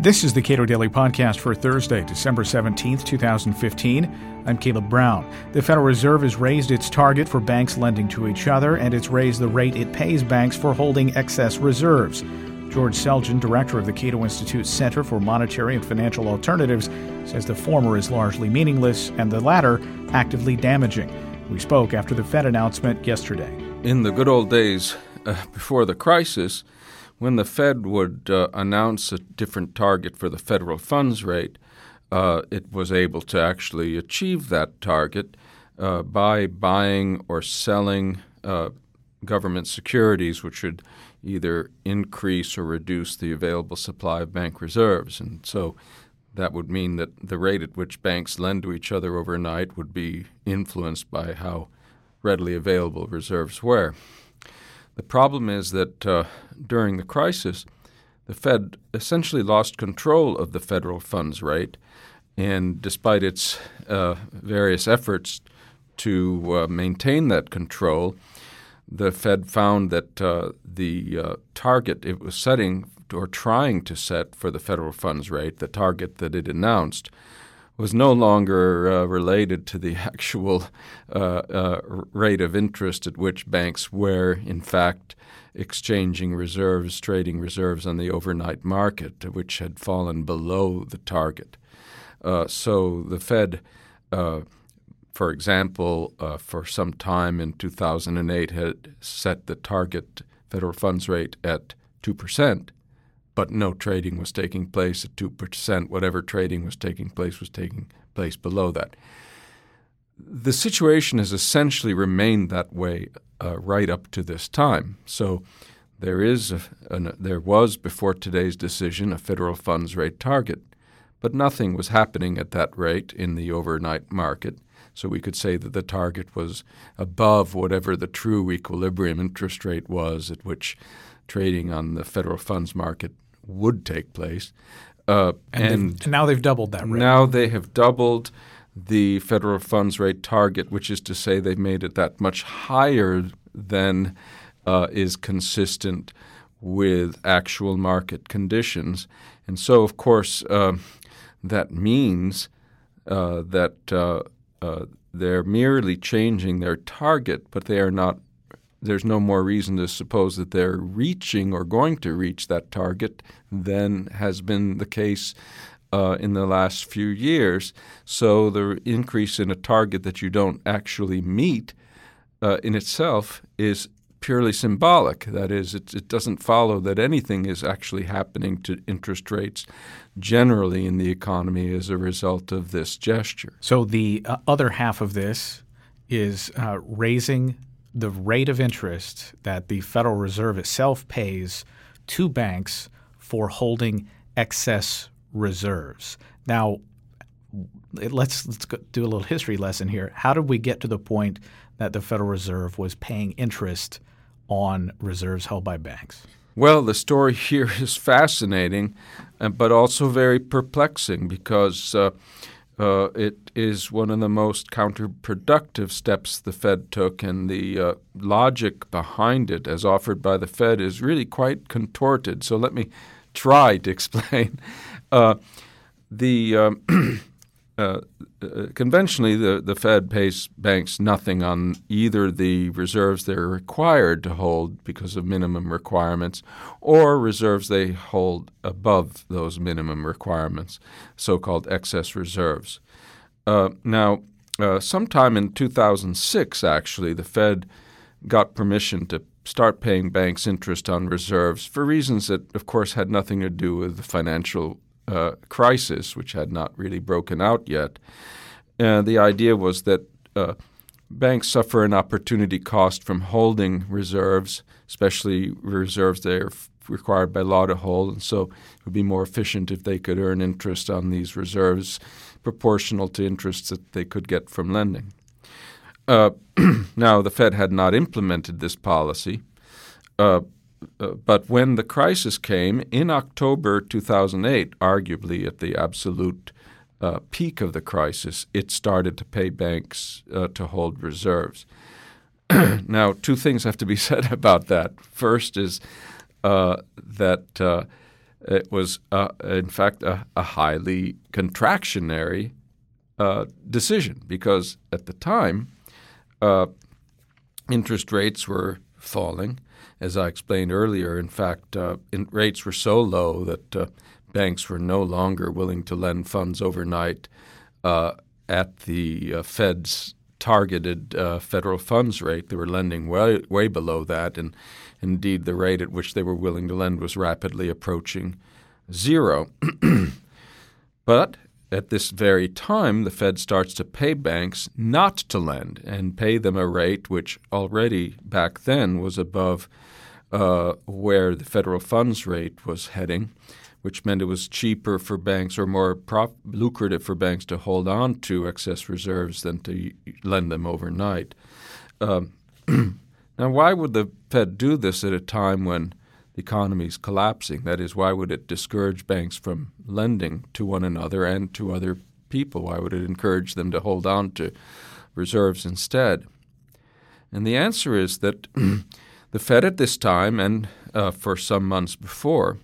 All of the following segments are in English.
This is the Cato Daily Podcast for Thursday, December 17th, 2015. I'm Caleb Brown. The Federal Reserve has raised its target for banks lending to each other, and it's raised the rate it pays banks for holding excess reserves. George Selgin, director of the Cato Institute's Center for Monetary and Financial Alternatives, says the former is largely meaningless and the latter actively damaging. We spoke after the Fed announcement yesterday. In the good old days uh, before the crisis, when the Fed would uh, announce a different target for the federal funds rate, uh, it was able to actually achieve that target uh, by buying or selling uh, government securities, which would either increase or reduce the available supply of bank reserves. And so that would mean that the rate at which banks lend to each other overnight would be influenced by how readily available reserves were. The problem is that uh, during the crisis, the Fed essentially lost control of the federal funds rate, and despite its uh, various efforts to uh, maintain that control, the Fed found that uh, the uh, target it was setting or trying to set for the federal funds rate, the target that it announced, was no longer uh, related to the actual uh, uh, rate of interest at which banks were, in fact, exchanging reserves, trading reserves on the overnight market, which had fallen below the target. Uh, so the Fed, uh, for example, uh, for some time in 2008 had set the target federal funds rate at 2 percent but no trading was taking place at 2%. Whatever trading was taking place was taking place below that. The situation has essentially remained that way uh, right up to this time. So there is a, an, there was before today's decision a federal funds rate target, but nothing was happening at that rate in the overnight market. So we could say that the target was above whatever the true equilibrium interest rate was at which trading on the federal funds market would take place. Uh, and, and, and, now they've doubled that rate. Now they have doubled the federal funds rate target, which is to say they've made it that much higher than uh, is consistent with actual market conditions. And so, of course, uh, that means uh, that uh, they're merely changing their target, but they are not there's no more reason to suppose that they're reaching or going to reach that target than has been the case uh, in the last few years. So the increase in a target that you don't actually meet uh, in itself is purely symbolic. That is, it, it, doesn't follow that anything is actually happening to interest rates generally in the economy as a result of this gesture. So the uh, other half of this is uh, raising the rate of interest that the Federal Reserve itself pays to banks for holding excess reserves. Now, let's let's do a little history lesson here. How did we get to the point that the Federal Reserve was paying interest on reserves held by banks? Well, the story here is fascinating, uh, but also very perplexing because uh, uh, it is one of the most counterproductive steps the Fed took, and the uh, logic behind it, as offered by the Fed, is really quite contorted. So let me try to explain. Uh, the um, uh, uh, conventionally, the, the Fed pays banks nothing on either the reserves they're required to hold because of minimum requirements or reserves they hold above those minimum requirements, so called excess reserves. Uh, now, uh, sometime in 2006, actually, the Fed got permission to start paying banks interest on reserves for reasons that, of course, had nothing to do with the financial uh, crisis, which had not really broken out yet. Uh, the idea was that uh, banks suffer an opportunity cost from holding reserves, especially reserves they are f- required by law to hold, and so it would be more efficient if they could earn interest on these reserves proportional to interest that they could get from lending. Uh, now, the Fed had not implemented this policy. Uh, uh, but when the crisis came in October 2008, arguably at the absolute uh, peak of the crisis, it started to pay banks uh, to hold reserves. now, two things have to be said about that. First is uh, that uh, It was, in fact, a, a highly contractionary decision because at the time, interest rates were falling. As I explained earlier, in fact, uh, in rates were so low that uh, banks were no longer willing to lend funds overnight uh, at the uh, Fed's targeted uh, federal funds rate. They were lending way, way below that, and indeed the rate at which they were willing to lend was rapidly approaching zero. but at this very time, the Fed starts to pay banks not to lend and pay them a rate which already back then was above uh, where the federal funds rate was heading, which meant it was cheaper for banks or more prop- lucrative for banks to hold on to excess reserves than to lend them overnight. Um, now, why would the Fed do this at a time when economy is collapsing. That is, why would it discourage banks from lending to one another and to other people? Why would it encourage them to hold on to reserves instead? And the answer is that the Fed at this time and uh, for some months before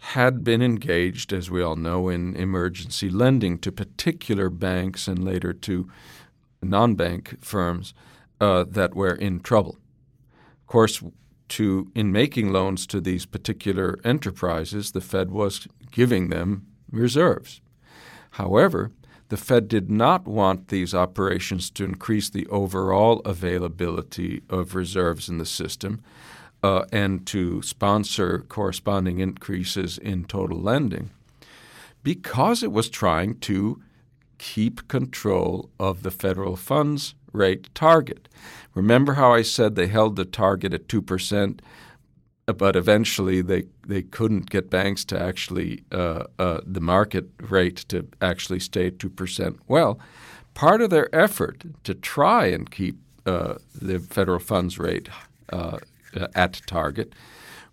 had been engaged, as we all know, in emergency lending to particular banks and later to non bank firms uh, that were in trouble. Of course, to in making loans to these particular enterprises, the Fed was giving them reserves. However, the Fed did not want these operations to increase the overall availability of reserves in the system uh, and to sponsor corresponding increases in total lending because it was trying to keep control of the federal funds rate target. Remember how I said they held the target at 2%, but eventually they, they couldn't get banks to actually, uh, uh, the market rate to actually stay at 2%? Well, part of their effort to try and keep uh, the federal funds rate uh, at target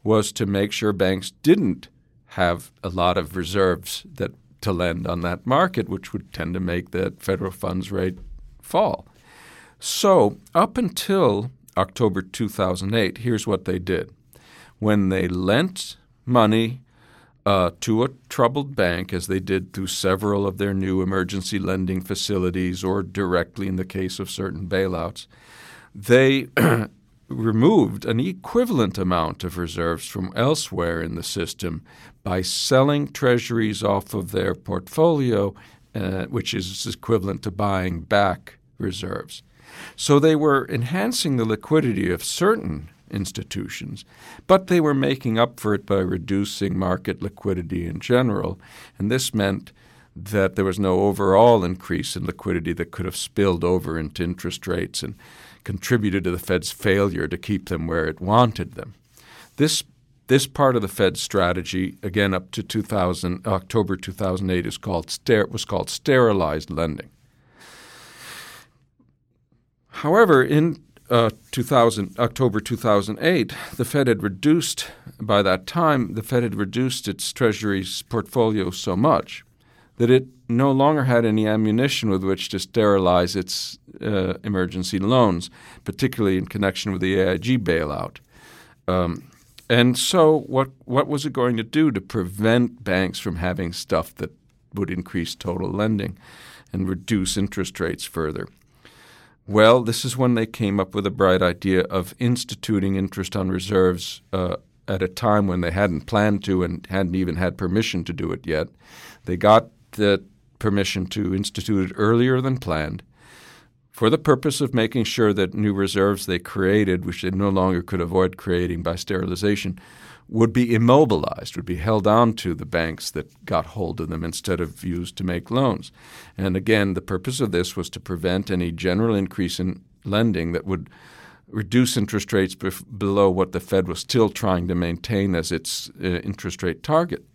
was to make sure banks didn't have a lot of reserves that to lend on that market, which would tend to make the federal funds rate fall. So, up until October 2008, here's what they did. When they lent money uh, to a troubled bank, as they did through several of their new emergency lending facilities or directly in the case of certain bailouts, they removed an equivalent amount of reserves from elsewhere in the system by selling treasuries off of their portfolio, uh, which is equivalent to buying back reserves. So they were enhancing the liquidity of certain institutions, but they were making up for it by reducing market liquidity in general. And this meant that there was no overall increase in liquidity that could have spilled over into interest rates and contributed to the Fed's failure to keep them where it wanted them. This this part of the Fed's strategy, again up to 2000, October 2008, is called was called sterilized lending. However, in uh, 2000, October 2008, the Fed had reduced, by that time, the Fed had reduced its Treasury's portfolio so much that it no longer had any ammunition with which to sterilize its uh, emergency loans, particularly in connection with the AIG bailout. Um, and so, what, what was it going to do to prevent banks from having stuff that would increase total lending and reduce interest rates further? Well, this is when they came up with a bright idea of instituting interest on reserves uh, at a time when they hadn't planned to and hadn't even had permission to do it yet. They got the permission to institute it earlier than planned for the purpose of making sure that new reserves they created, which they no longer could avoid creating by sterilization, would be immobilized, would be held on to the banks that got hold of them instead of used to make loans. And again, the purpose of this was to prevent any general increase in lending that would reduce interest rates bef- below what the Fed was still trying to maintain as its uh, interest rate target.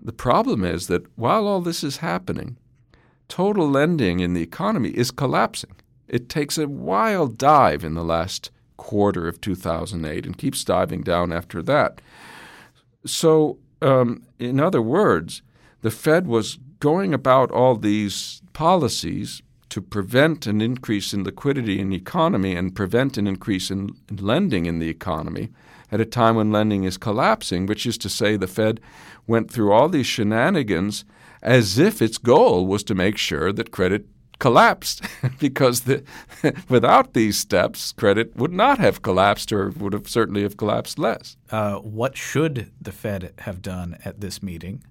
The problem is that while all this is happening, total lending in the economy is collapsing. It takes a wild dive in the last quarter of 2008 and keeps diving down after that. So, um, in other words, the Fed was going about all these policies to prevent an increase in liquidity in the economy and prevent an increase in lending in the economy at a time when lending is collapsing, which is to say, the Fed went through all these shenanigans as if its goal was to make sure that credit collapsed because the, without these steps, credit would not have collapsed or would have certainly have collapsed less. Uh, what should the Fed have done at this meeting?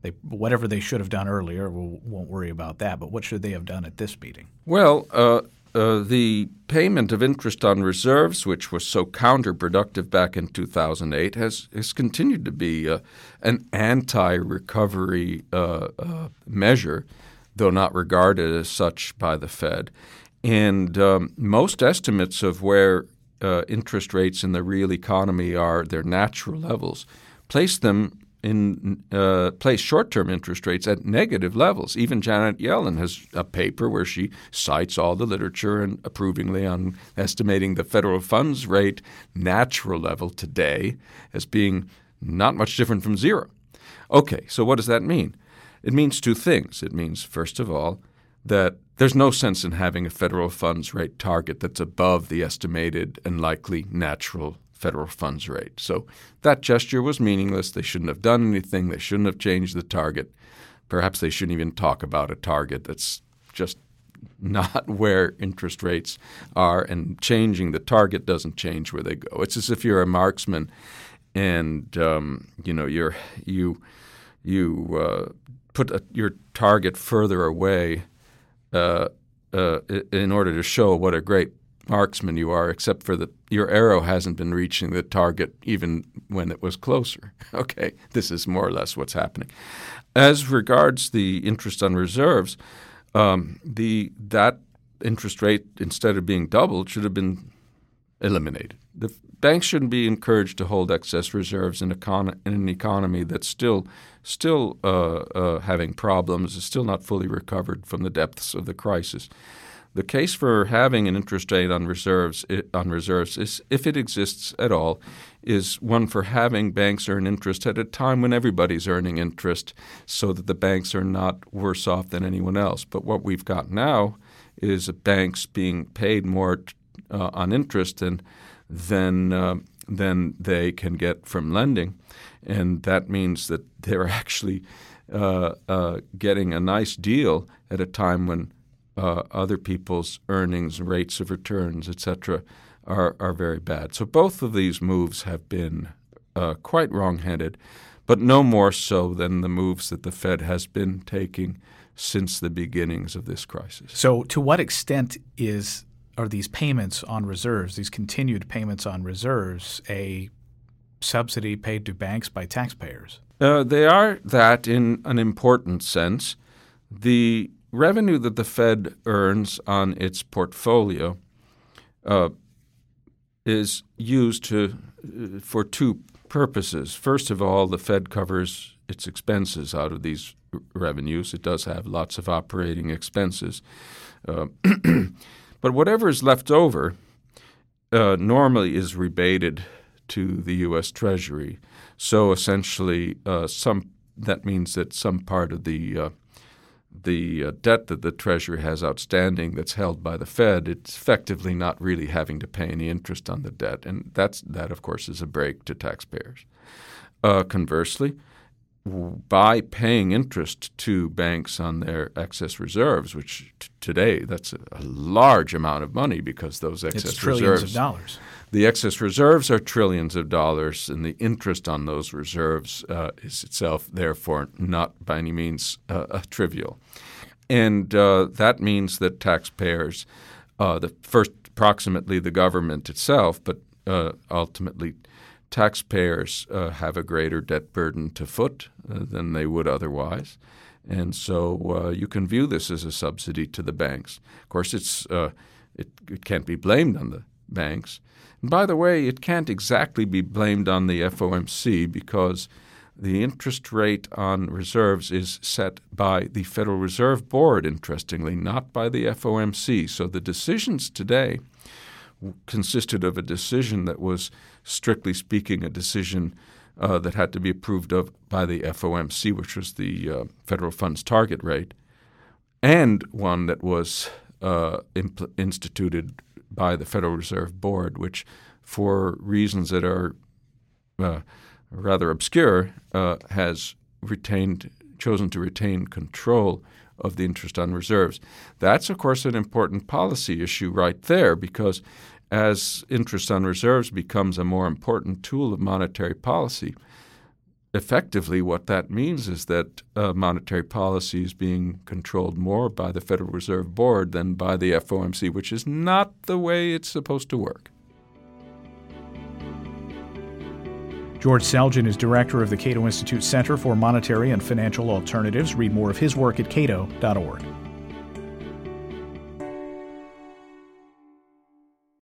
They, whatever they should have done earlier, we won't worry about that. But what should they have done at this meeting? Well, uh, uh, the payment of interest on reserves, which was so counterproductive back in 2008, has, has continued to be uh, an anti recovery uh, uh, measure, though not regarded as such by the Fed. And um, most estimates of where uh, interest rates in the real economy are, their natural levels, place them in uh, place short-term interest rates at negative levels. Even Janet Yellen has a paper where she cites all the literature and approvingly on estimating the federal funds rate natural level today as being not much different from zero. Okay, so what does that mean? It means two things. It means, first of all, that there's no sense in having a federal funds rate target that's above the estimated and likely natural federal funds rate. So that gesture was meaningless. They shouldn't have done anything. They shouldn't have changed the target. Perhaps they shouldn't even talk about a target that's just not where interest rates are, and changing the target doesn't change where they go. It's as if you're a marksman, and um, you know you're you you uh, put a, your target further away uh, uh, in order to show what a great marksman you are, except for that your arrow hasn't been reaching the target even when it was closer. okay, this is more or less what's happening. As regards the interest on reserves, um, the that interest rate instead of being doubled should have been eliminated. The banks shouldn't be encouraged to hold excess reserves in, econ- in an economy that's still still uh, uh, having problems, is still not fully recovered from the depths of the crisis. The case for having an interest rate on reserves on reserves is, if it exists at all, is one for having banks earn interest at a time when everybody's earning interest, so that the banks are not worse off than anyone else. But what we've got now is banks being paid more uh, on interest than than uh, than they can get from lending, and that means that they're actually uh, uh getting a nice deal at a time when uh, other people's earnings, rates of returns, etc., are, are very bad. So both of these moves have been uh, quite wrong-headed, but no more so than the moves that the Fed has been taking since the beginnings of this crisis. So, to what extent is are these payments on reserves, these continued payments on reserves, a subsidy paid to banks by taxpayers? Uh, they are that in an important sense. The revenue that the Fed earns on its portfolio uh, is used to uh, for two purposes. First of all, the Fed covers its expenses out of these revenues. It does have lots of operating expenses, uh, but whatever is left over uh, normally is rebated to the U.S. Treasury. So essentially, uh, some that means that some part of the the uh, debt that the Treasury has outstanding that's held by the Fed, it's effectively not really having to pay any interest on the debt, and that's that, of course, is a break to taxpayers. Uh, conversely, by paying interest to banks on their excess reserves, which t- today that's a, a, large amount of money because those excess it's trillions reserves, of dollars. The excess reserves are trillions of dollars, and the interest on those reserves uh, is itself, therefore, not by any means uh, trivial. And uh, that means that taxpayers, uh, the first approximately the government itself, but uh, ultimately taxpayers uh, have a greater debt burden to foot than they would otherwise. And so you can view this as a subsidy to the banks. Of course, it's, it, it can't be blamed on the banks and by the way, it can't exactly be blamed on the FOMC because the interest rate on reserves is set by the Federal Reserve Board, interestingly, not by the FOMC. So the decisions today consisted of a decision that was, strictly speaking, a decision uh, that had to be approved of by the FOMC, which was the uh, federal funds target rate, and one that was uh, instituted by the Federal Reserve Board, which, for reasons that are uh, rather obscure, uh, has retained chosen to retain control of the interest on reserves. That's, of course, an important policy issue right there because as interest on reserves becomes a more important tool of monetary policy, effectively what that means is that uh, monetary policy is being controlled more by the Federal Reserve Board than by the FOMC, which is not the way it's supposed to work. George Selgin is director of the Cato Institute Center for Monetary and Financial Alternatives. Read more of his work at cato.org.